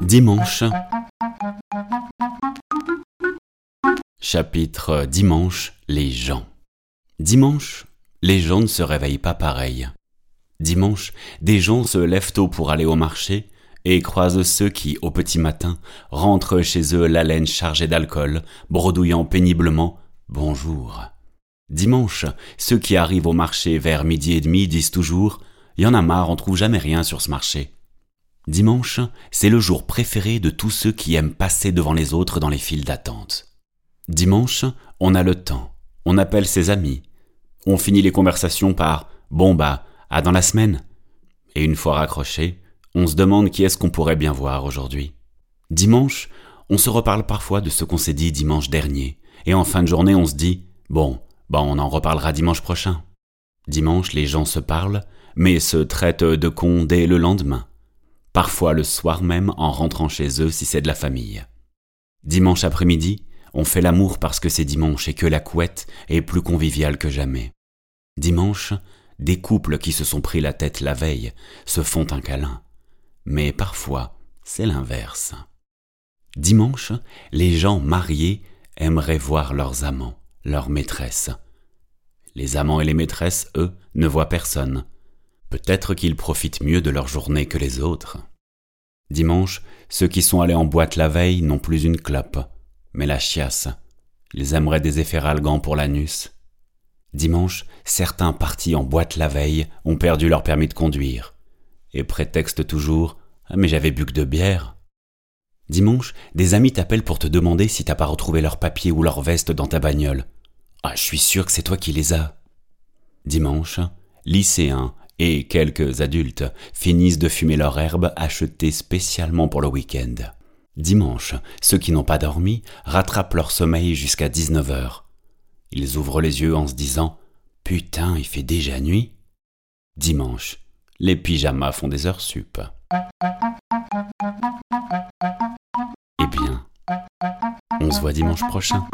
Dimanche. Chapitre Dimanche, les gens. Dimanche, les gens ne se réveillent pas pareil. Dimanche, des gens se lèvent tôt pour aller au marché et croisent ceux qui, au petit matin, rentrent chez eux la chargée d'alcool, bredouillant péniblement Bonjour. Dimanche, ceux qui arrivent au marché vers midi et demi disent toujours Y en a marre, on trouve jamais rien sur ce marché. Dimanche, c'est le jour préféré de tous ceux qui aiment passer devant les autres dans les files d'attente. Dimanche, on a le temps, on appelle ses amis, on finit les conversations par Bon bah, à dans la semaine. Et une fois raccroché, on se demande qui est-ce qu'on pourrait bien voir aujourd'hui. Dimanche, on se reparle parfois de ce qu'on s'est dit dimanche dernier, et en fin de journée on se dit Bon, bah on en reparlera dimanche prochain. Dimanche, les gens se parlent, mais se traitent de cons dès le lendemain parfois le soir même en rentrant chez eux si c'est de la famille. Dimanche après-midi, on fait l'amour parce que c'est dimanche et que la couette est plus conviviale que jamais. Dimanche, des couples qui se sont pris la tête la veille se font un câlin. Mais parfois, c'est l'inverse. Dimanche, les gens mariés aimeraient voir leurs amants, leurs maîtresses. Les amants et les maîtresses, eux, ne voient personne. Peut-être qu'ils profitent mieux de leur journée que les autres. Dimanche, ceux qui sont allés en boîte la veille n'ont plus une clope, mais la chiasse. Ils aimeraient des effets pour l'anus. Dimanche, certains partis en boîte la veille ont perdu leur permis de conduire, et prétextent toujours ah, mais j'avais bu que de bière. Dimanche, des amis t'appellent pour te demander si t'as pas retrouvé leurs papiers ou leur veste dans ta bagnole. Ah, je suis sûr que c'est toi qui les as. Dimanche, lycéens, et quelques adultes finissent de fumer leur herbe achetée spécialement pour le week-end. Dimanche, ceux qui n'ont pas dormi rattrapent leur sommeil jusqu'à 19 heures. Ils ouvrent les yeux en se disant Putain, il fait déjà nuit. Dimanche, les pyjamas font des heures sup. Eh bien, on se voit dimanche prochain.